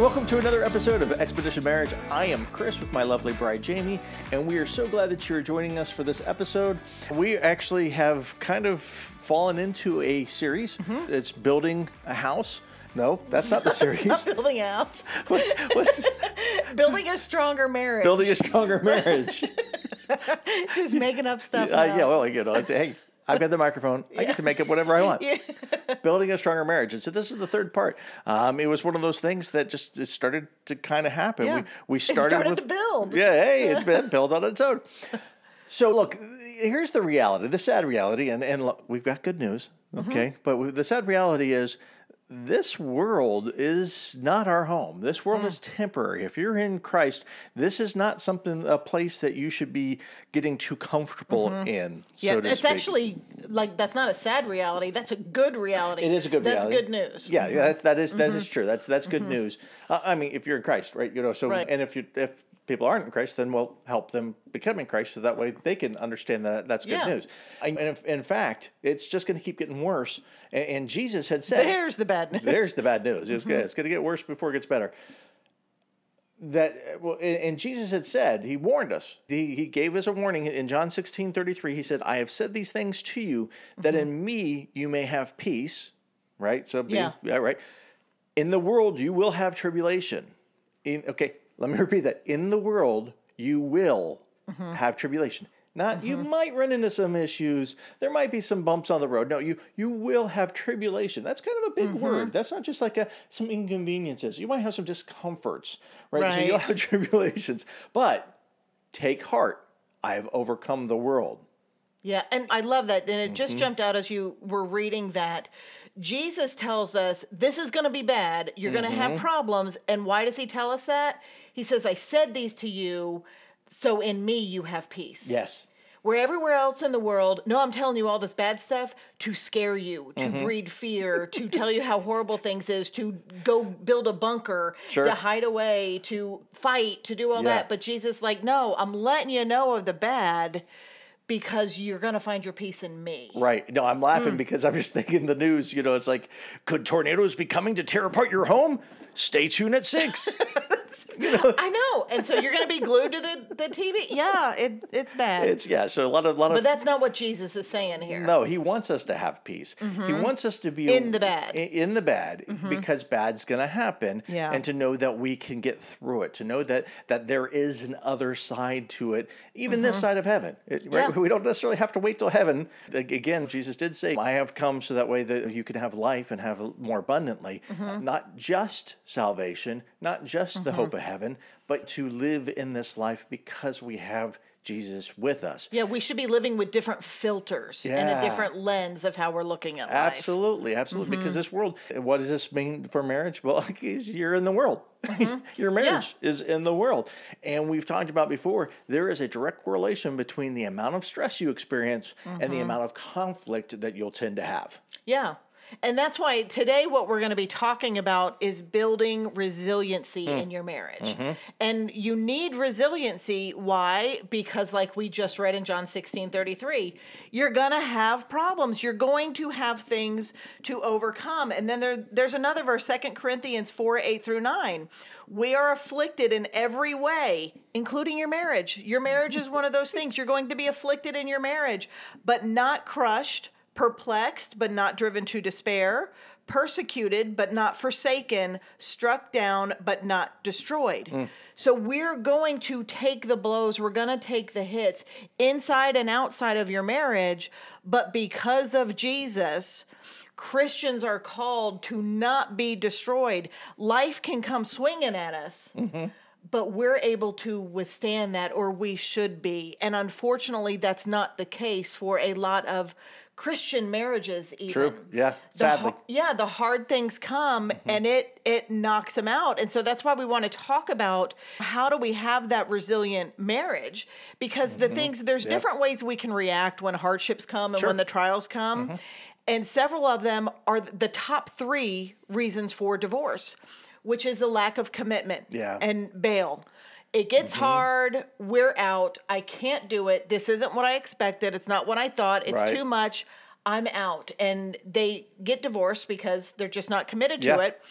welcome to another episode of Expedition Marriage. I am Chris with my lovely bride Jamie, and we are so glad that you're joining us for this episode. We actually have kind of fallen into a series. It's building a house. No, that's not the series. Not building a house. What- what's building a stronger marriage. building a stronger marriage? Just making up stuff. Uh, yeah, well, you know, it's, hey, I've got the microphone. I get to make up whatever I want. Yeah. Building a stronger marriage. And so this is the third part. Um, it was one of those things that just it started to kind of happen. Yeah. We we It started, started with to build. Yeah, hey, it's been built on its own. So look, here's the reality, the sad reality, and and look, we've got good news, Mm-hmm. okay? But the sad reality is. This world is not our home. This Mm. world is temporary. If you're in Christ, this is not something a place that you should be getting too comfortable in. So Mm-hmm. Yeah, to it's speak. actually like that's not a sad reality. That's a good reality. It is a good That's reality. good news. Yeah, yeah, that, that is that is true. That's that's good news. Uh, I mean, if you're in Christ, right? You know, so Right. and if you if people aren't in Christ, then we'll help them become in Christ, so that way they can understand that that's good Yeah. news. And if, in fact, it's just going to keep getting worse. And, and Jesus had said, There's the bad news. there's the bad news. It's Mm-hmm. good. It's going to get worse before it gets better. That well, and Jesus had said, He warned us. He, he gave us a warning in John 16, 33. He said, I have said these things to you that in me you may have peace. Right? So be, Yeah. yeah, right. In the world you will have tribulation. In okay, let me repeat that. In the world you will Mm-hmm. have tribulation. Not you might run into some issues. There might be some bumps on the road. No, you you will have tribulation. That's kind of a big Mm-hmm. word. That's not just like a some inconveniences. You might have some discomforts, right? So you'll have tribulations. But take heart. I have overcome the world. Yeah, and I love that. And it just Mm-hmm. jumped out as you were reading that. Jesus tells us this is going to be bad. You're going to have Mm-hmm. problems. And why does he tell us that? He says, I said these to you, so in me you have peace. Yes. Where everywhere else in the world, no, I'm telling you all this bad stuff to scare you, to Mm-hmm. breed fear, to tell you how horrible things is, to go build a bunker, Sure. to hide away, to fight, to do all Yeah. that. But Jesus, like, no, I'm letting you know of the bad because you're going to find your peace in me. Right. No, I'm Mm. laughing because I'm just thinking the news, you know, it's like, could tornadoes be coming to tear apart your home? Stay tuned at six. I know. And so you're going to be glued to the, the TV. Yeah, it, it's bad. it's yeah, so a lot of lot of. but that's not what Jesus is saying here. no, he wants us to have peace. He wants us to be Mm-hmm. In the bad. Mm-hmm. In the bad, because bad's going to happen, Yeah. and to know that we can get through it. To know that that there is an other side to it, even this side of heaven. It- right? Mm-hmm. Yeah. We don't necessarily have to wait till heaven. Again, Jesus did say, "I have come so that way that you can have life and have more abundantly, Mm-hmm. not just salvation, not just the hope of heaven, but to live in this life because we have." Jesus with us. Yeah, we should be living with different filters and a different lens of how we're looking at life. Mm-hmm. Absolutely, absolutely. Because this world, what does this mean for marriage? Well, you're in the world. Mm-hmm. Your marriage is in the world. And we've talked about before, there is a direct correlation between the amount of stress you experience and Mm-hmm. the amount of conflict that you'll tend to have. Yeah. And that's why today what we're going to be talking about is building resiliency Hmm. in your marriage. Mm-hmm. And you need resiliency. Why? Because like we just read in John 16 33, you're going to have problems. You're going to have things to overcome. And then there, there's another verse, 2 Corinthians 4 8 through 9. We are afflicted in every way, including your marriage. Your marriage is one of those things. You're going to be afflicted in your marriage, but not crushed perplexed but not driven to despair, persecuted but not forsaken, struck down but not destroyed. Mm. So we're going to take the blows, we're going to take the hits inside and outside of your marriage, but because of Jesus, Christians are called to not be destroyed. Life can come swinging at us. Mm-hmm. But we're able to withstand that, or we should be. And unfortunately, that's not the case for a lot of Christian marriages. Even True. Yeah. The Sadly. yeah, the hard things come mm-hmm. and it it knocks them out. And so that's why we want to talk about how do we have that resilient marriage? Because the mm-hmm. things there's different ways we can react when hardships come and Sure. when the trials come. Mm-hmm. And several of them are the top 3 reasons for divorce, which is the lack of commitment Yeah. and bail. It gets hard. We're out. I can't do it. This isn't what I expected. It's not what I thought. It's Right. too much. I'm out. And they get divorced because they're just not committed to Yeah. it.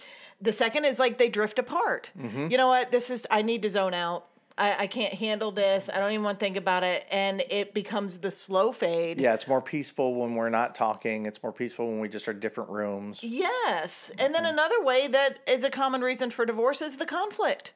The second is like they drift apart. Mm-hmm. You know what? This is, I need to zone out. I, I can't handle this. I don't even want to think about it. And it becomes the slow fade. Yeah, it's more peaceful when we're not talking. It's more peaceful when we just are different rooms. Yes. And Mm-hmm. then another way that is a common reason for divorce is the conflict.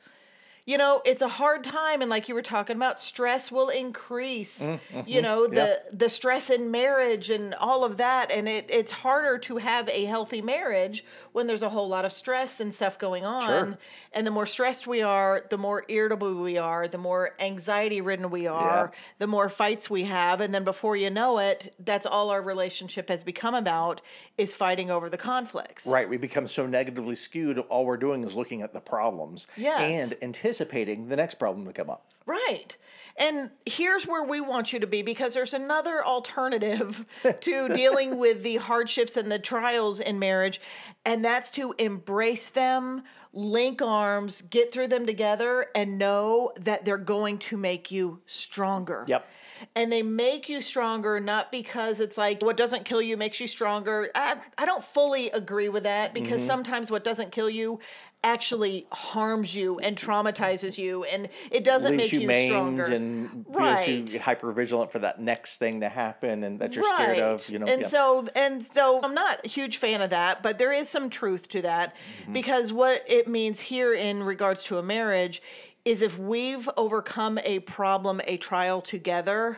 You know, it's a hard time and like you were talking about stress will increase. You know, the Mm, Yep. the stress in marriage and all of that and it it's harder to have a healthy marriage when there's a whole lot of stress and stuff going on. Sure. And the more stressed we are, the more irritable we are, the more anxiety ridden we are, the more fights we have. And then before you know it, that's all our relationship has become about is fighting over the conflicts. Right, we become so negatively skewed. All we're doing is looking at the problems Yes. and anticipating the next problem to come up. Right. And here's where we want you to be because there's another alternative to dealing with the hardships and the trials in marriage, and that's to embrace them, link arms, get through them together, and know that they're going to make you stronger. Yep. And they make you stronger not because it's like what doesn't kill you makes you stronger. I, I don't fully agree with that because Mm-hmm. sometimes what doesn't kill you actually harms you and traumatizes you and it doesn't Leaves make you, you, maimed stronger. and Right. you hyper vigilant for that next thing to happen and that you're scared of. You know, and yeah. so and so I'm not a huge fan of that, but there is some truth to that Mm-hmm. because what it means here in regards to a marriage is if we've overcome a problem, a trial together,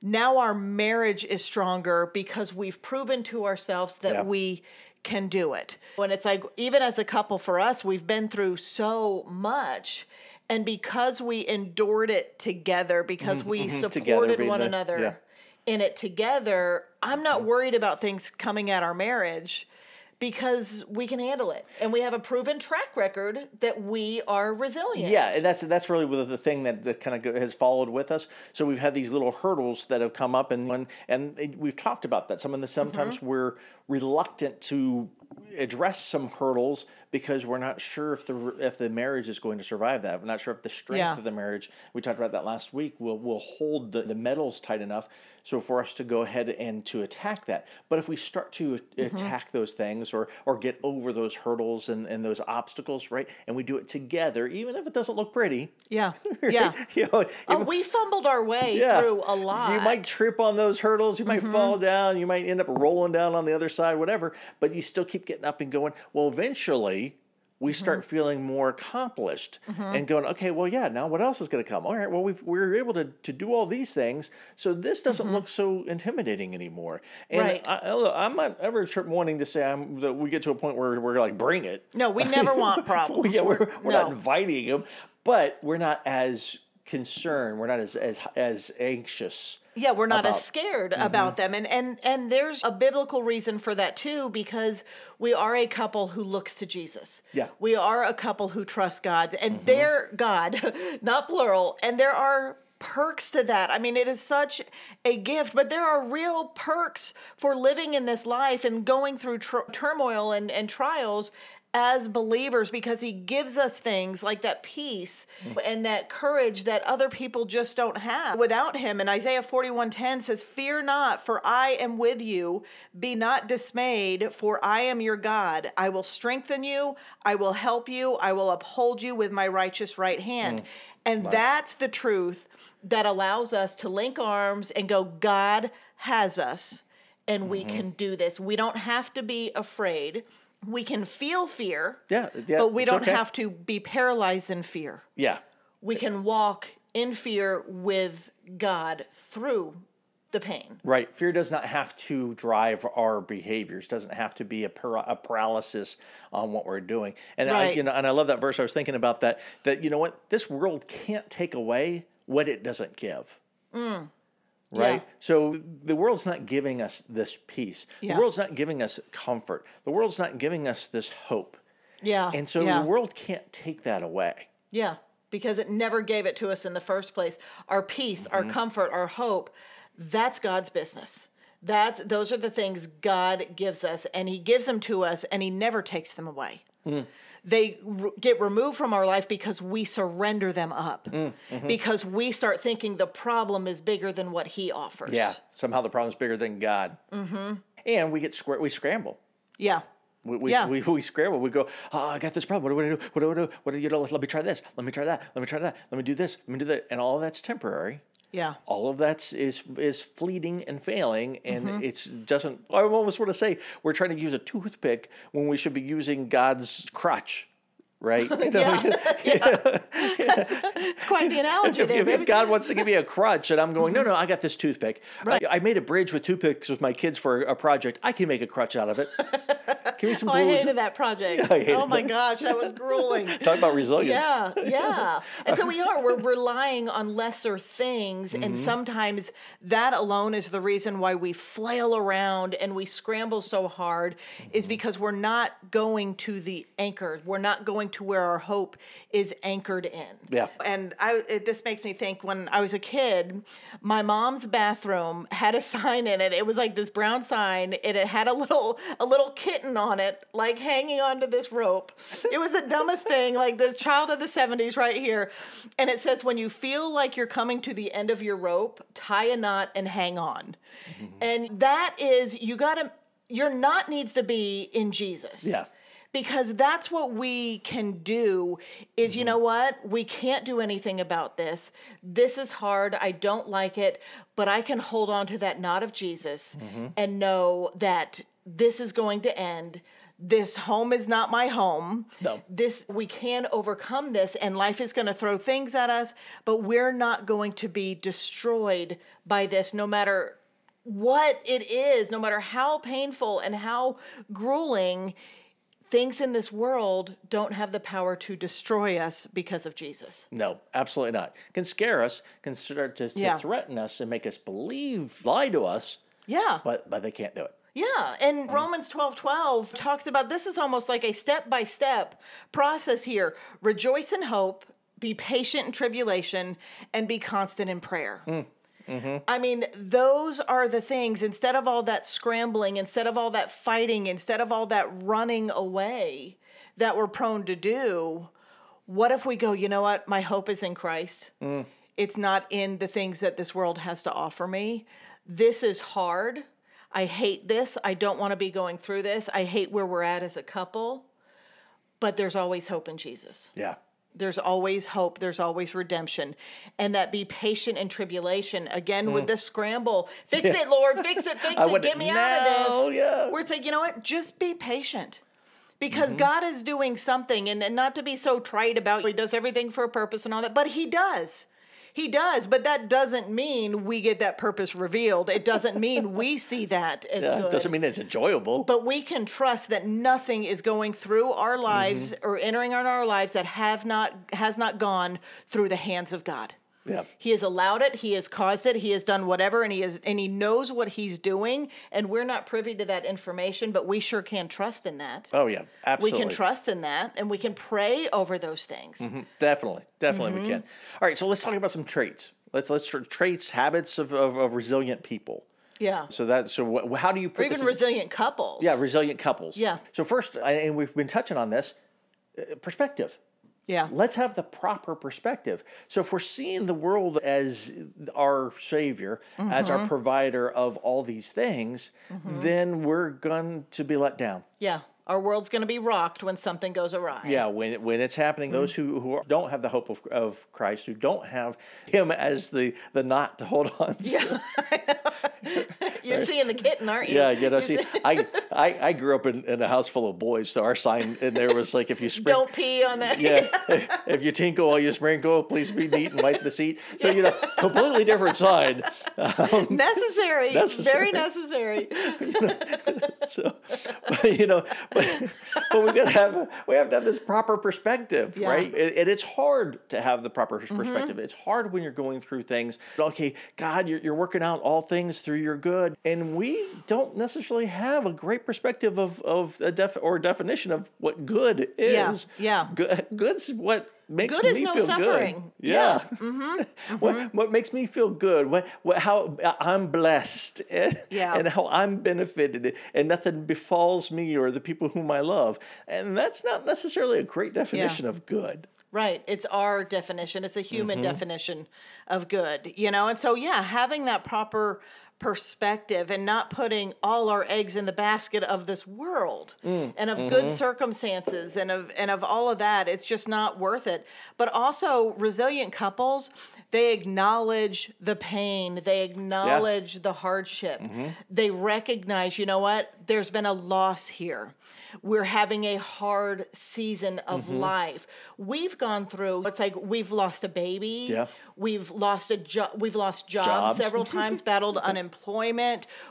now our marriage is stronger because we've proven to ourselves that Yeah. we can do it. When it's like even as a couple for us, we've been through so much and because we endured it together, because we Mm-hmm, supported one the- another yeah. in it together, I'm not Mm-hmm. worried about things coming at our marriage because we can handle it. And we have a proven track record that we are resilient. Yeah, and that's that's really the, the thing that, that kind of has followed with us. So we've had these little hurdles that have come up, and when, and we've talked about that. Some of the sometimes Mm-hmm. we're reluctant to address some hurdles because we're not sure if the if the marriage is going to survive that. We're not sure if the strength Yeah. of the marriage. We talked about that last week. Will will hold the, the metals tight enough so for us to go ahead and to attack that. But if we start to Mm-hmm. attack those things or or get over those hurdles and, and those obstacles, right, and we do it together, even if it doesn't look pretty, Yeah. Yeah. you know, Oh, we fumbled our way yeah, through a lot. You might trip on those hurdles. You might Mm-hmm. fall down. You might end up rolling down on the other side, whatever. But you still keep getting up and going. Well, eventually, we Mm-hmm. start feeling more accomplished and going, okay, well, yeah, now what else is going to come? All right, well, we've, we're able to, to do all these things. So this doesn't look so intimidating anymore. And Mm-hmm. Right. I, I'm not ever wanting to say I'm, that we get to a point where we're like, bring it. no, we never want problems. yeah, we're, we're no. not inviting them, but we're not as concerned. We're not as as as anxious. Yeah, we're not about- Mm-hmm. as scared about them. And and and there's a biblical reason for that too because we are a couple who looks to Jesus. Yeah. Mm-hmm. We are a couple who trust God and their God, not plural, and there are perks to that. I mean, it is such a gift, but there are real perks for living in this life and going through tr- turmoil and, and trials as believers because he gives us things like that peace mm. and that courage that other people just don't have. Without him and Isaiah 41:10 says fear not for I am with you. Be not dismayed for I am your God. I will strengthen you. I will help you. I will uphold you with my righteous right hand. Mm. And that's the truth that allows us to link arms and go God has us and we mm-hmm. can do this. We don't have to be afraid we can feel fear, Yeah, yeah. but we don't okay. have to be paralyzed in fear. Yeah, We can walk in fear with God through the pain. right. Fear does not have to drive our behaviors. Doesn't have to be a, para- a paralysis on what we're doing. And I, you know, and I love that verse. I was thinking about that. That you know what, this world can't take away what it doesn't give. Mm. Right? Yeah. So the world's not giving us this peace. Yeah. The world's not giving us comfort. The world's not giving us this hope. Yeah. And so yeah. the world can't take that away. Yeah, because it never gave it to us in the first place. Our peace, our Mm-hmm. comfort, our hope, that's God's business. That's those are the things God gives us and he gives them to us and he never takes them away. Mm. They r- get removed from our life because we surrender them up. Mm, mm-hmm. Because we start thinking the problem is bigger than what he offers. Yeah. Somehow the problem's bigger than God. Mm-hmm. And we get square. We scramble. Yeah. We, we, Yeah. we, we scramble. We go, oh, I got this problem. What do I do? What do I do? What do you know? Let me try this. Let me try that. Let me try that. Let me do this. Let me do that. And all of that's temporary. Yeah. All of that's is is fleeting and failing, and Mm-hmm. it's doesn't. I almost want to say we're trying to use a toothpick when we should be using God's crutch, right? You know, It's quite the analogy if, there, if, if God wants to give me a crutch and I'm going, no, no, I got this toothpick. Right. I, I made a bridge with toothpicks with my kids for a project. I can make a crutch out of it. Give me some Oh, I hated that project. Hated oh my that. gosh, that was grueling. Talk about resilience. Yeah, yeah. And so we are, we're relying on lesser things. Mm-hmm. And sometimes that alone is the reason why we flail around and we scramble so hard, is Mm-hmm. because we're not going to the anchor. We're not going to where our hope is anchored in. Yeah. And I, it, this makes me think when I was a kid, my mom's bathroom had a sign in it. It was like this brown sign, and it had a little a little kitten on it, like hanging onto this rope. It was the dumbest thing, like this child of the '70s right here. And it says, "When you feel like you're coming to the end of your rope, tie a knot and hang on." Mm-hmm. And that is, you gotta. Your knot needs to be in Jesus Yeah. Because that's what we can do is Mm-hmm. you know what we can't do anything about this this is hard i don't like it but i can hold on to that knot of jesus Mm-hmm. and know that this is going to end this home is not my home No. this we can overcome this and life is going to throw things at us but we're not going to be destroyed by this no matter what it is, no matter how painful and how grueling, things in this world don't have the power to destroy us because of Jesus. No, absolutely not. Can scare us, can start to, to Yeah. threaten us and make us believe, lie to us, Yeah. but but they can't do it. Yeah, and Romans 12 12 talks about this is almost like a step by step process here. Rejoice in hope, be patient in tribulation, and be constant in prayer. Mm. Mm-hmm. I mean, those are the things, instead of all that scrambling, instead of all that fighting, instead of all that running away that we're prone to do, what if we go, you know what? My hope is in Christ. Mm. It's not in the things that this world has to offer me. This is hard. I hate this. I don't want to be going through this. I hate where we're at as a couple. But there's always hope in Jesus. Yeah. There's always hope. There's always redemption. And that be patient in tribulation. Again, with the scramble. Fix it, Lord. Fix it. Fix Mm. It. Get me out of this. yeah. Where it's like, you know what? Just be patient. Because Mm-hmm. God is doing something, and, and not to be so trite about he does everything for a purpose and all that, but he does. He does, but that doesn't mean we get that purpose revealed. It doesn't mean we see that as Yeah. good. Doesn't mean it's enjoyable. But we can trust that nothing is going through our lives Mm-hmm. or entering on our lives that have not has not gone through the hands of God. Yeah. He has allowed it, he has caused it, he has done whatever and he is and he knows what he's doing and we're not privy to that information, but we sure can trust in that. Oh yeah. Absolutely. We can trust in that and we can pray over those things. Mm, Definitely, definitely Mm-hmm. we can. All right, so let's talk about some traits. Let's let's traits, habits of, of, of resilient people. Yeah. So that so wh- how do you put Or even this in- resilient couples. yeah resilient couples? Yeah. So first, and we've been touching on this, uh, perspective. Yeah. Let's have the proper perspective. So if we're seeing the world as our savior, as Mm-hmm. our provider of all these things, then we're going to be let down. Yeah. Our world's going to be rocked when something goes awry. Yeah, when when it's happening, those who, who don't have the hope of, of Christ, who don't have Him as the the knot to hold on to, You're seeing the kitten, aren't you? yeah, you know. You're See, seeing- I, I I grew up in, in a house full of boys, so our sign in there was like, if you sprinkle, don't pee on that. yeah, if you tinkle while you sprinkle, please be neat and wipe the seat. So you know, completely different sign. Um, necessary, Necessary. very necessary. So, but, you know, but, but we gotta have we have to have this proper perspective, Yeah. right? And, it's hard to have the proper mm-hmm. perspective. It's hard when you're going through things. Okay, God, you're, you're working out all things through your good, and we don't necessarily have a great perspective of of a def or definition of what good Yeah, is. yeah. Good, good's what makes Good is me no feel suffering. good. Yeah. Mm-hmm. What what makes me feel good? What what how I'm blessed and, Yeah. and how I'm benefited and nothing befalls me or the people whom I love. And that's not necessarily a great definition of good. Right. It's our definition. It's a human Mm-hmm. definition of good, you know? And so, yeah, having that proper perspective and not putting all our eggs in the basket of this world Mm, and of mm-hmm. good circumstances and of and of all of that it's just not worth it but also resilient couples they acknowledge the pain they acknowledge the hardship Mm-hmm. they recognize you know what there's been a loss here we're having a hard season of Mm-hmm. life we've gone through it's like we've lost a baby Yeah. we've lost a job we've lost jobs, Jobs. several times battled unemployment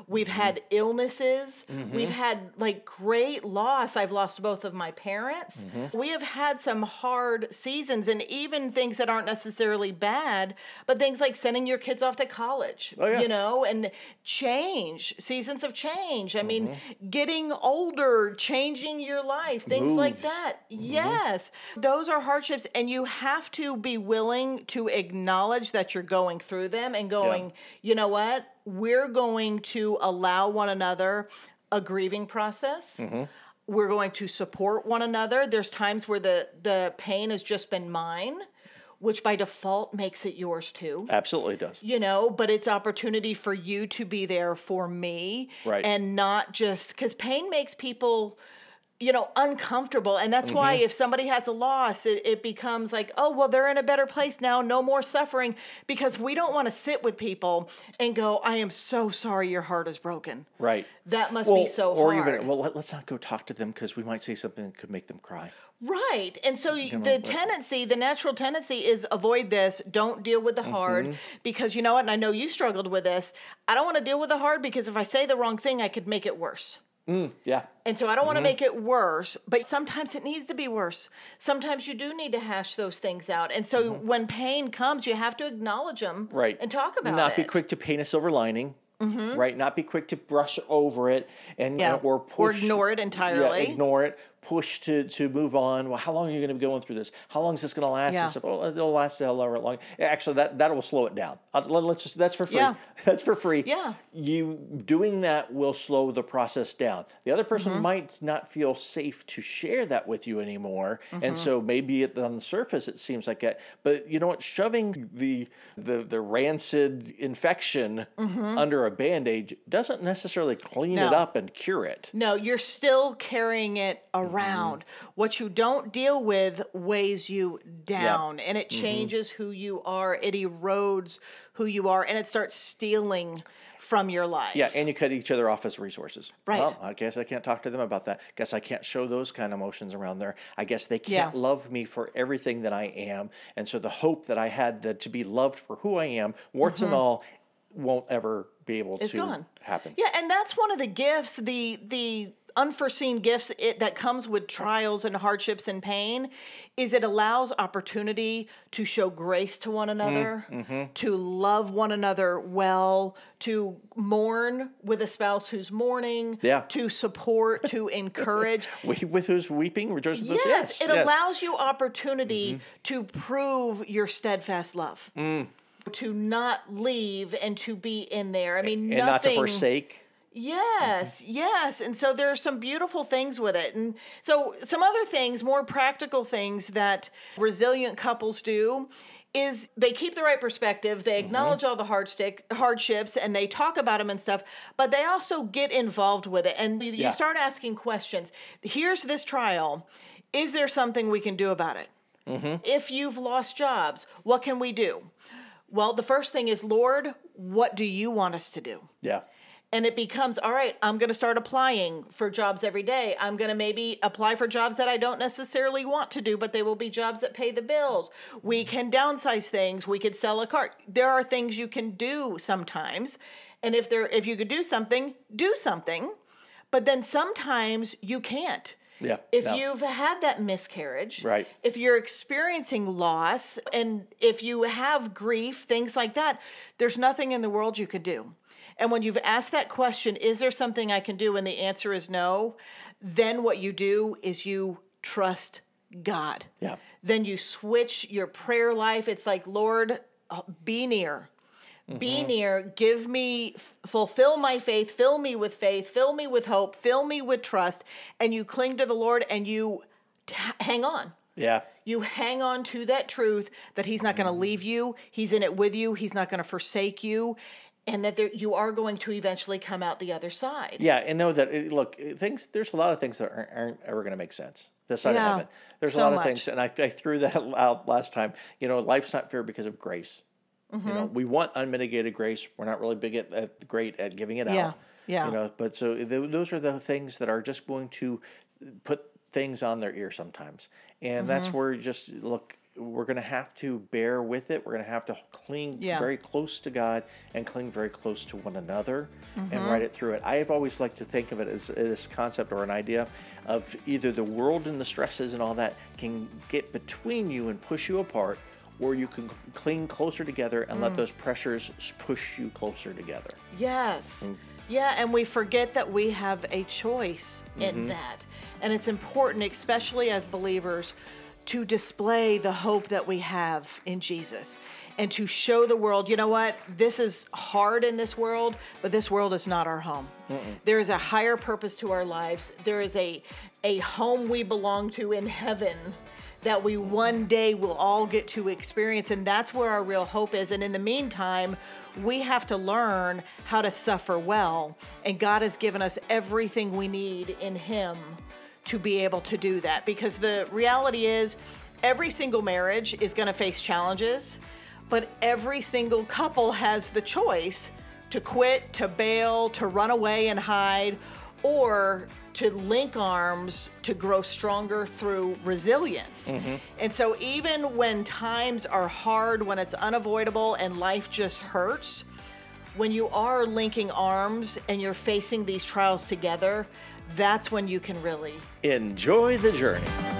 we've Mm-hmm. had illnesses. We've had like great loss. I've lost both of my parents. Mm-hmm. we have had some hard seasons and even things that aren't necessarily bad but things like sending your kids off to college Oh, yeah. you know and change seasons of change. I mean Mm-hmm. getting older changing your life things like that. Mm-hmm. yes. Those are hardships and you have to be willing to acknowledge that you're going through them and going you know what we're going to allow one another a grieving process Mm-hmm. we're going to support one another there's times where the the pain has just been mine which by default makes it yours too Absolutely does. you know but it's opportunity for you to be there for me Right. and not just because pain makes people you know uncomfortable and that's why if somebody has a loss it, it becomes like oh well they're in a better place now no more suffering because we don't want to sit with people and go i am so sorry your heart is broken Right. that must Well, be so hard. or hard even well, let, us not go talk to them because we might say something that could make them cry. Right. And so know, the tendency, the natural tendency is avoid this, don't deal with the hard Mm-hmm. because you know what, and I know you struggled with this. I don't want to deal with the hard because if I say the wrong thing, I could make it worse. Yeah. And so I don't want to Mm-hmm. make it worse, but sometimes it needs to be worse. Sometimes you do need to hash those things out. And so when pain comes, you have to acknowledge them Mm-hmm. Right. and talk about Not it. Not be quick to paint a silver lining. Right. Not be quick to brush over it and Yeah. and- or Or ignore it Yeah, entirely. ignore it. Push to to move on. Well, how long are you going to be going through this? How long is this going to last? Yeah. And stuff. Oh, it'll last a however long. Actually, that that will slow it down. Uh, let- Let's just that's for free. Yeah. That's for free. Yeah. You doing that will slow the process down. The other person Mm-hmm. might not feel safe to share that with you anymore, and so maybe it, on the surface it seems like that. But you know what? Shoving the the the rancid infection under a band aid doesn't necessarily clean it Mm-hmm. Up and cure it. No, you're still carrying it Mm-hmm. What you don't deal with weighs you down and Mm-hmm. it changes who you are. It erodes who you are and it starts stealing from your life. Yeah, and you cut each other off as resources. Right. Well, I guess I can't talk to them about that. Guess I can't show those kind of emotions around there. I guess they can't Yeah. love me for everything that I am, and so the hope that I had that to be loved for who I am, warts and all, won't ever be able It's to gone. happen. Yeah, and that's one of the gifts, the the unforeseen gifts it, that comes with trials and hardships and pain is it allows opportunity to show grace to one another, Mm-hmm. mm-hmm. to love one another well, to mourn with a spouse who's mourning, Yeah. to support, to encourage. With who's weeping, rejoice with Yes, those. Yes, it yes. allows you opportunity mm-hmm. to prove your steadfast love. Mm. To not leave and to be in there. I mean, and not to forsake. Yes, yes. And so there are some beautiful things with it. And so some other things, more practical things that resilient couples do is they keep the right perspective, they mm-hmm. acknowledge all the hard stick, hardships and they talk about them and stuff, but they also get involved with it and you, you start asking questions. Here's this trial. Is there something we can do about it? Mm-hmm. If you've lost jobs, what can we do? Well, the first thing is, Lord, what do you want us to do? Yeah. And it becomes all right i'm going to start applying for jobs every day. I'm going to maybe apply for jobs that i don't necessarily want to do but they will be jobs that pay the bills. We mm-hmm. can downsize things. We could sell a car. There are things you can do sometimes. And if there if you could do something do something. But then sometimes you can't. Yeah. if you've had that miscarriage, Right. if you're experiencing loss, and if you have grief, things like that, there's nothing in the world you could do. And when you've asked that question, is there something I can do? And the answer is no, then what you do is you trust God. Yeah. Then you switch your prayer life. It's like, Lord, uh, be near. Be Mm-hmm. near, give me, fulfill my faith, fill me with faith, fill me with hope, fill me with trust, and you cling to the Lord and you t- hang on. Yeah. You hang on to that truth that He's not going to leave you, He's in it with you, He's not going to forsake you. And that there, you are going to eventually come out the other side. Yeah, and know that it, look, things. There's a lot of things that aren't, aren't ever going to make sense this side Yeah, of heaven. There's a so lot of much. things, and I, I threw that out last time. You know, life's not fair because of grace. You Mm-hmm. know, we want unmitigated grace. We're not really big at, at great at giving it Yeah, out. yeah. You know, but so th- those are the things that are just going to put things on their ear sometimes, and Mm-hmm. that's where you just look. We're going to have to bear with it. We're going to have to cling Yeah. very close to God and cling very close to one another Mm-hmm. and ride it through it. I've always liked to think of it as this concept or an idea of either the world and the stresses and all that can get between you and push you apart, or you can cling closer together and Mm. let those pressures push you closer together. Yes. Yeah, and we forget that we have a choice in that. And it's important, especially as believers, to display the hope that we have in Jesus and to show the world, you know what, this is hard in this world, but this world is not our home. There is a higher purpose to our lives. There is a a home we belong to in heaven that we one day will all get to experience. And that's where our real hope is. And in the meantime, we have to learn how to suffer well. And God has given us everything we need in Him to be able to do that. Because the reality is, every single marriage is going to face challenges, but every single couple has the choice to quit, to bail, to run away and hide, or to link arms to grow stronger through resilience. Mm-hmm. And so, even when times are hard, when it's unavoidable and life just hurts, when you are linking arms and you're facing these trials together, that's when you can really Enjoy the journey.